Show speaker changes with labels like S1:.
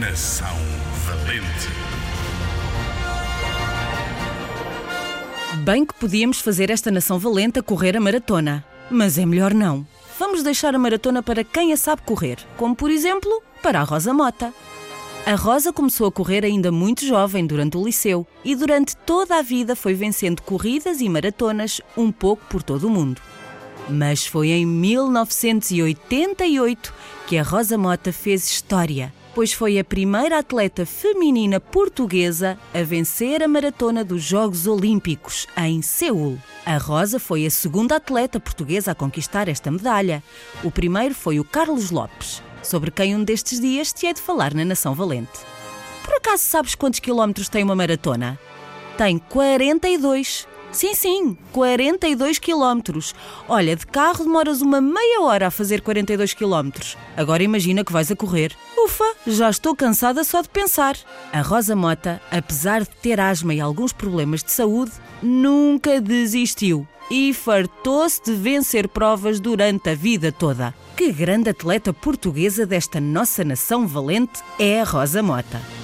S1: Nação Valente.
S2: Bem que podíamos fazer esta nação valente a correr a maratona. Mas é melhor não. Vamos deixar a maratona para quem a sabe correr, como por exemplo, para a Rosa Mota. A Rosa começou a correr ainda muito jovem durante o liceu e durante toda a vida foi vencendo corridas e maratonas um pouco por todo o mundo. Mas foi em 1988 que a Rosa Mota fez história, pois foi a primeira atleta feminina portuguesa a vencer a maratona dos Jogos Olímpicos em Seul. A Rosa foi a segunda atleta portuguesa a conquistar esta medalha. O primeiro foi o Carlos Lopes, sobre quem um destes dias te é de falar na Nação Valente. Por acaso sabes quantos quilómetros tem uma maratona? Tem 42. Sim, sim, 42 quilómetros. Olha, de carro demoras uma meia hora a fazer 42 quilómetros. Agora imagina que vais a correr. Ufa, já estou cansada só de pensar. A Rosa Mota, apesar de ter asma e alguns problemas de saúde, nunca desistiu e fartou-se de vencer provas durante a vida toda. Que grande atleta portuguesa desta nossa nação valente é a Rosa Mota.